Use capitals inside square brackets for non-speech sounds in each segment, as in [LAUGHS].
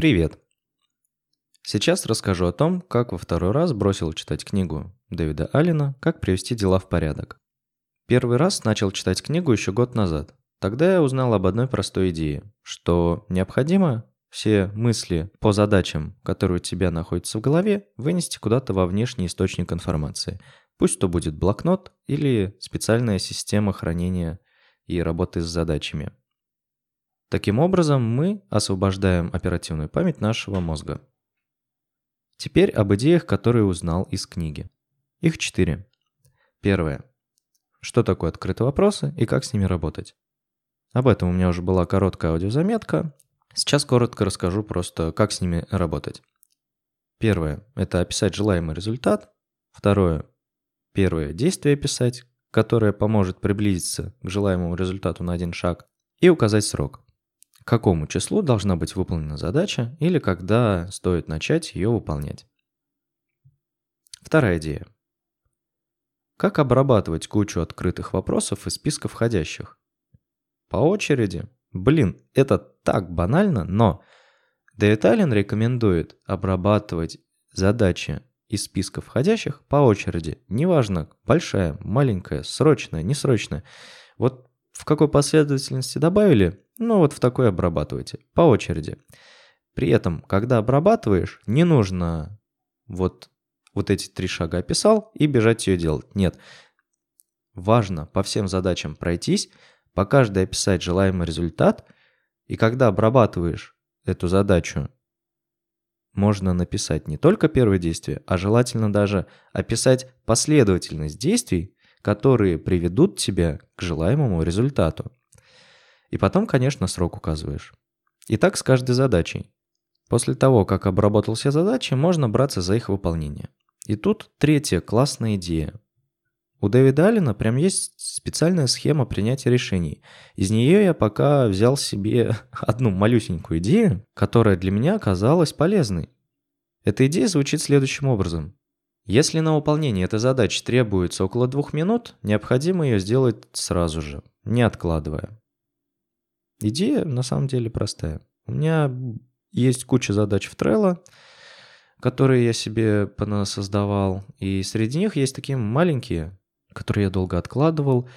Привет! Сейчас расскажу о том, как во второй раз бросил читать книгу Дэвида Аллена «Как привести дела в порядок». Первый раз начал читать книгу еще год назад. Тогда я узнал об одной простой идее, что необходимо все мысли по задачам, которые у тебя находятся в голове, вынести куда-то во внешний источник информации. Пусть то будет блокнот или специальная система хранения и работы с задачами. Таким образом, мы освобождаем оперативную память нашего мозга. Теперь об идеях, которые узнал из книги. Их четыре. Первое. Что такое открытые вопросы и как с ними работать? Об этом у меня уже была короткая аудиозаметка. Сейчас коротко расскажу просто, как с ними работать. Первое – это описать желаемый результат. Второе – первое действие описать, которое поможет приблизиться к желаемому результату на один шаг. И указать срок какому числу должна быть выполнена задача или когда стоит начать ее выполнять. Вторая идея. Как обрабатывать кучу открытых вопросов из списка входящих? По очереди. Блин, это так банально, но Аллен рекомендует обрабатывать задачи из списка входящих по очереди. Неважно, большая, маленькая, срочная, несрочная. Вот в какой последовательности добавили, ну вот в такой обрабатывайте, по очереди. При этом, когда обрабатываешь, не нужно вот, вот эти три шага описал и бежать ее делать. Нет. Важно по всем задачам пройтись, по каждой описать желаемый результат, и когда обрабатываешь эту задачу, можно написать не только первое действие, а желательно даже описать последовательность действий, которые приведут тебя к желаемому результату. И потом, конечно, срок указываешь. И так с каждой задачей. После того, как обработал все задачи, можно браться за их выполнение. И тут третья классная идея. У Дэвида Аллена прям есть специальная схема принятия решений. Из нее я пока взял себе [LAUGHS] одну малюсенькую идею, которая для меня оказалась полезной. Эта идея звучит следующим образом. Если на выполнение этой задачи требуется около двух минут, необходимо ее сделать сразу же, не откладывая. Идея на самом деле простая. У меня есть куча задач в Trello, которые я себе создавал, и среди них есть такие маленькие, которые я долго откладывал,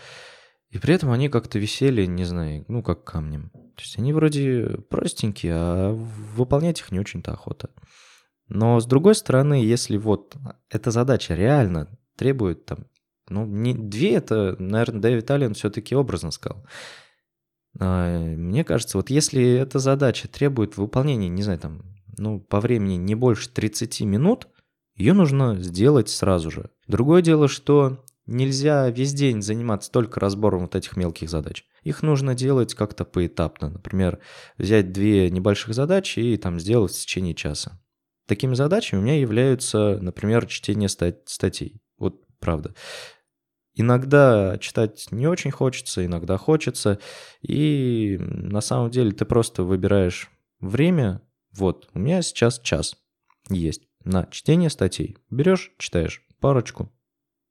и при этом они как-то висели, не знаю, ну как камнем. То есть они вроде простенькие, а выполнять их не очень-то охота. Но с другой стороны, если вот эта задача реально требует там, ну, не две, это, наверное, Дэвид Аллен все-таки образно сказал. А, мне кажется, вот если эта задача требует выполнения, не знаю, там, ну, по времени не больше 30 минут, ее нужно сделать сразу же. Другое дело, что нельзя весь день заниматься только разбором вот этих мелких задач. Их нужно делать как-то поэтапно. Например, взять две небольших задачи и там сделать в течение часа. Такими задачами у меня являются, например, чтение стать статей. Вот правда. Иногда читать не очень хочется, иногда хочется. И на самом деле ты просто выбираешь время. Вот, у меня сейчас час есть на чтение статей. Берешь, читаешь парочку,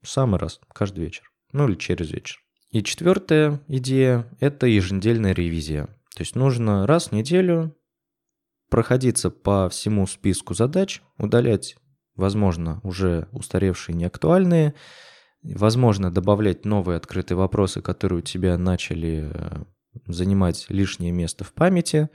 самый раз, каждый вечер. Ну или через вечер. И четвертая идея – это еженедельная ревизия. То есть нужно раз в неделю проходиться по всему списку задач, удалять, возможно, уже устаревшие неактуальные, возможно, добавлять новые открытые вопросы, которые у тебя начали э, занимать лишнее место в памяти,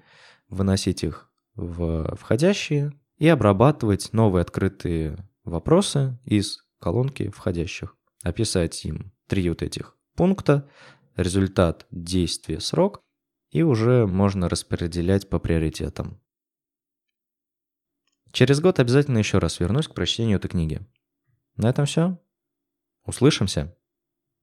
выносить их в входящие и обрабатывать новые открытые вопросы из колонки входящих. Описать им три вот этих пункта, результат, действие, срок, и уже можно распределять по приоритетам. Через год обязательно еще раз вернусь к прочтению этой книги. На этом все. Услышимся.